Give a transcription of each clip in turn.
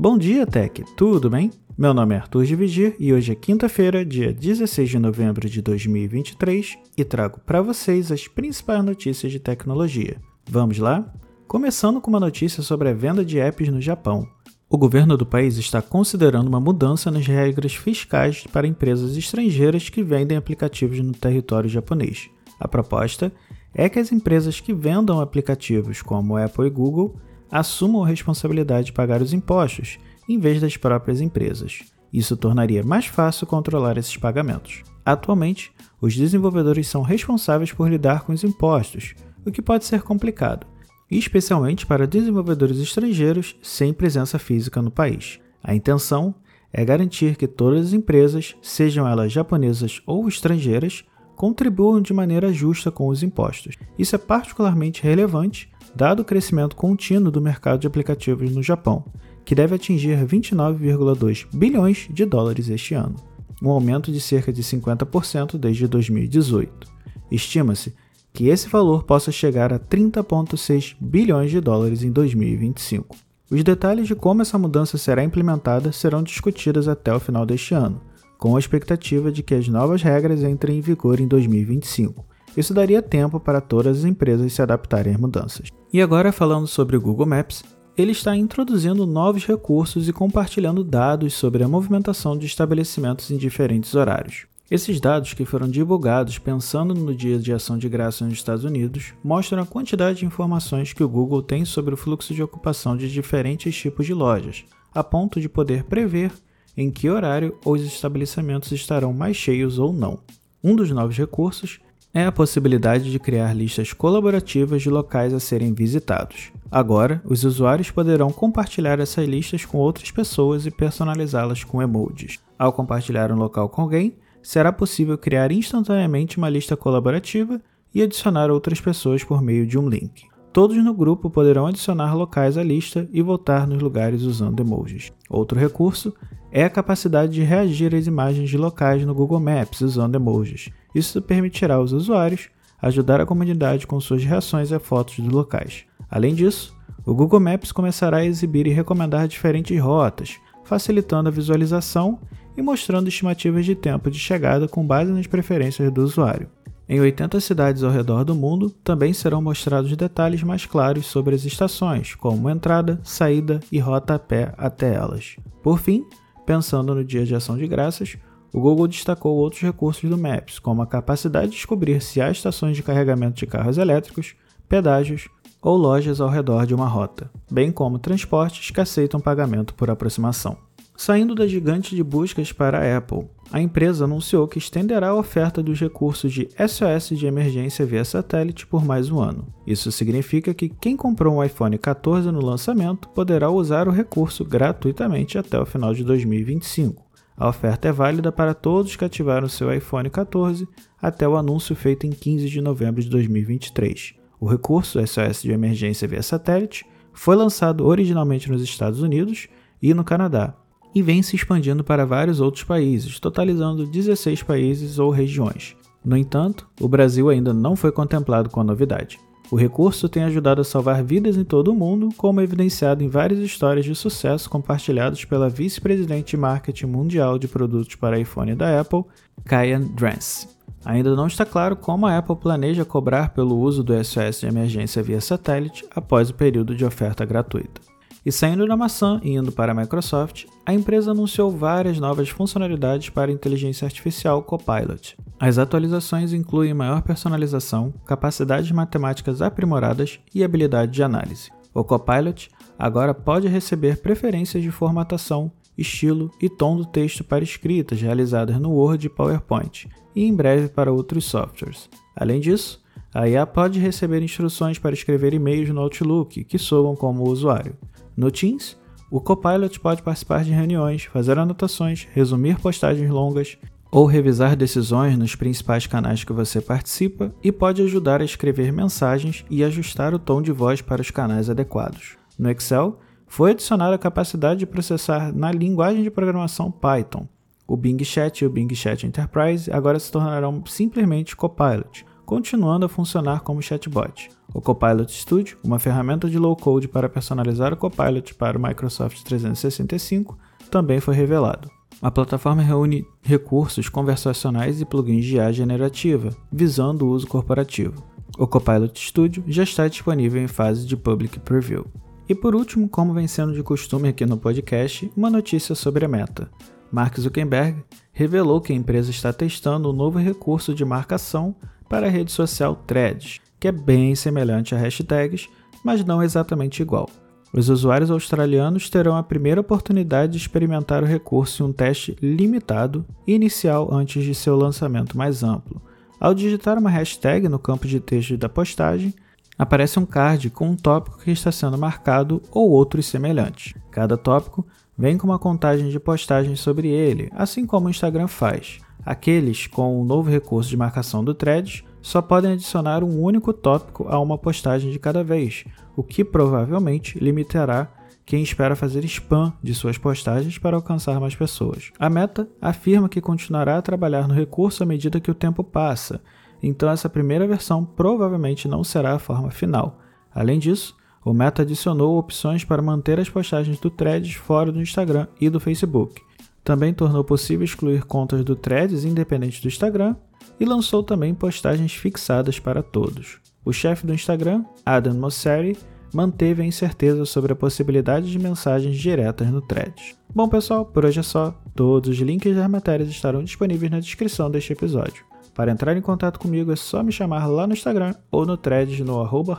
Bom dia, Tech! Tudo bem? Meu nome é Arthur de Vigir e hoje é quinta-feira, dia 16 de novembro de 2023 e trago para vocês as principais notícias de tecnologia. Vamos lá? Começando com uma notícia sobre a venda de apps no Japão. O governo do país está considerando uma mudança nas regras fiscais para empresas estrangeiras que vendem aplicativos no território japonês. A proposta é que as empresas que vendam aplicativos como Apple e Google assumam a responsabilidade de pagar os impostos, em vez das próprias empresas. Isso tornaria mais fácil controlar esses pagamentos. Atualmente, os desenvolvedores são responsáveis por lidar com os impostos, o que pode ser complicado, especialmente para desenvolvedores estrangeiros sem presença física no país. A intenção é garantir que todas as empresas, sejam elas japonesas ou estrangeiras, contribuam de maneira justa com os impostos. Isso é particularmente relevante dado o crescimento contínuo do mercado de aplicativos no Japão, que deve atingir 29,2 bilhões de dólares este ano, um aumento de cerca de 50% desde 2018. Estima-se que esse valor possa chegar a 30,6 bilhões de dólares em 2025. Os detalhes de como essa mudança será implementada serão discutidos até o final deste ano, com a expectativa de que as novas regras entrem em vigor em 2025. Isso daria tempo para todas as empresas se adaptarem às mudanças. E agora falando sobre o Google Maps, ele está introduzindo novos recursos e compartilhando dados sobre a movimentação de estabelecimentos em diferentes horários. Esses dados, que foram divulgados pensando no Dia de Ação de Graça nos Estados Unidos, mostram a quantidade de informações que o Google tem sobre o fluxo de ocupação de diferentes tipos de lojas, a ponto de poder prever em que horário os estabelecimentos estarão mais cheios ou não. Um dos novos recursos é a possibilidade de criar listas colaborativas de locais a serem visitados. Agora, os usuários poderão compartilhar essas listas com outras pessoas e personalizá-las com emojis. Ao compartilhar um local com alguém, será possível criar instantaneamente uma lista colaborativa e adicionar outras pessoas por meio de um link. Todos no grupo poderão adicionar locais à lista e voltar nos lugares usando emojis. Outro recurso é a capacidade de reagir às imagens de locais no Google Maps usando emojis. Isso permitirá aos usuários ajudar a comunidade com suas reações a fotos dos locais. Além disso, o Google Maps começará a exibir e recomendar diferentes rotas, facilitando a visualização e mostrando estimativas de tempo de chegada com base nas preferências do usuário. Em 80 cidades ao redor do mundo, também serão mostrados detalhes mais claros sobre as estações, como entrada, saída e rota a pé até elas. Por fim, pensando no Dia de Ação de Graças, o Google destacou outros recursos do Maps, como a capacidade de descobrir se há estações de carregamento de carros elétricos, pedágios ou lojas ao redor de uma rota, bem como transportes que aceitam pagamento por aproximação. Saindo da gigante de buscas para a Apple, a empresa anunciou que estenderá a oferta dos recursos de SOS de emergência via satélite por mais um ano. Isso significa que quem comprou um iPhone 14 no lançamento poderá usar o recurso gratuitamente até o final de 2025. A oferta é válida para todos que ativaram seu iPhone 14 até o anúncio feito em 15 de novembro de 2023. O recurso SOS de emergência via satélite foi lançado originalmente nos Estados Unidos e no Canadá, e vem se expandindo para vários outros países, totalizando 16 países ou regiões. No entanto, o Brasil ainda não foi contemplado com a novidade. O recurso tem ajudado a salvar vidas em todo o mundo, como evidenciado em várias histórias de sucesso compartilhadas pela vice-presidente de marketing mundial de produtos para iPhone da Apple, Kyan Drance. Ainda não está claro como a Apple planeja cobrar pelo uso do SOS de emergência via satélite após o período de oferta gratuita. E saindo da maçã e indo para a Microsoft, a empresa anunciou várias novas funcionalidades para a inteligência artificial Copilot. As atualizações incluem maior personalização, capacidades matemáticas aprimoradas e habilidade de análise. O Copilot agora pode receber preferências de formatação, estilo e tom do texto para escritas realizadas no Word e PowerPoint, e em breve para outros softwares. Além disso, a IA pode receber instruções para escrever e-mails no Outlook que soam como usuário. No Teams, o Copilot pode participar de reuniões, fazer anotações, resumir postagens longas ou revisar decisões nos principais canais que você participa e pode ajudar a escrever mensagens e ajustar o tom de voz para os canais adequados. No Excel, foi adicionada a capacidade de processar na linguagem de programação Python. O Bing Chat e o Bing Chat Enterprise agora se tornarão simplesmente Copilot, continuando a funcionar como chatbot. O Copilot Studio, uma ferramenta de low-code para personalizar o Copilot para o Microsoft 365, também foi revelado. A plataforma reúne recursos conversacionais e plugins de IA generativa, visando o uso corporativo. O Copilot Studio já está disponível em fase de public preview. E por último, como vem sendo de costume aqui no podcast, uma notícia sobre a Meta. Mark Zuckerberg revelou que a empresa está testando um novo recurso de marcação para a rede social Threads, que é bem semelhante a hashtags, mas não exatamente igual. Os usuários australianos terão a primeira oportunidade de experimentar o recurso em um teste limitado inicial antes de seu lançamento mais amplo. Ao digitar uma hashtag no campo de texto da postagem, aparece um card com um tópico que está sendo marcado ou outros semelhantes. Cada tópico vem com uma contagem de postagens sobre ele, assim como o Instagram faz. Aqueles com o novo recurso de marcação do Threads só podem adicionar um único tópico a uma postagem de cada vez, o que provavelmente limitará quem espera fazer spam de suas postagens para alcançar mais pessoas. A Meta afirma que continuará a trabalhar no recurso à medida que o tempo passa, então essa primeira versão provavelmente não será a forma final. Além disso, o Meta adicionou opções para manter as postagens do Threads fora do Instagram e do Facebook. Também tornou possível excluir contas do Threads independente do Instagram e lançou também postagens fixadas para todos. O chefe do Instagram, Adam Mosseri, manteve a incerteza sobre a possibilidade de mensagens diretas no Threads. Bom, pessoal, por hoje é só. Todos os links das matérias estarão disponíveis na descrição deste episódio. Para entrar em contato comigo é só me chamar lá no Instagram ou no Threads no arroba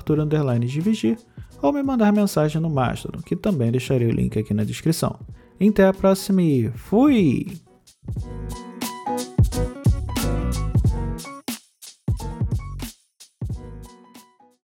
ou me mandar mensagem no Mastodon, que também deixarei o link aqui na descrição. Até a próxima e fui!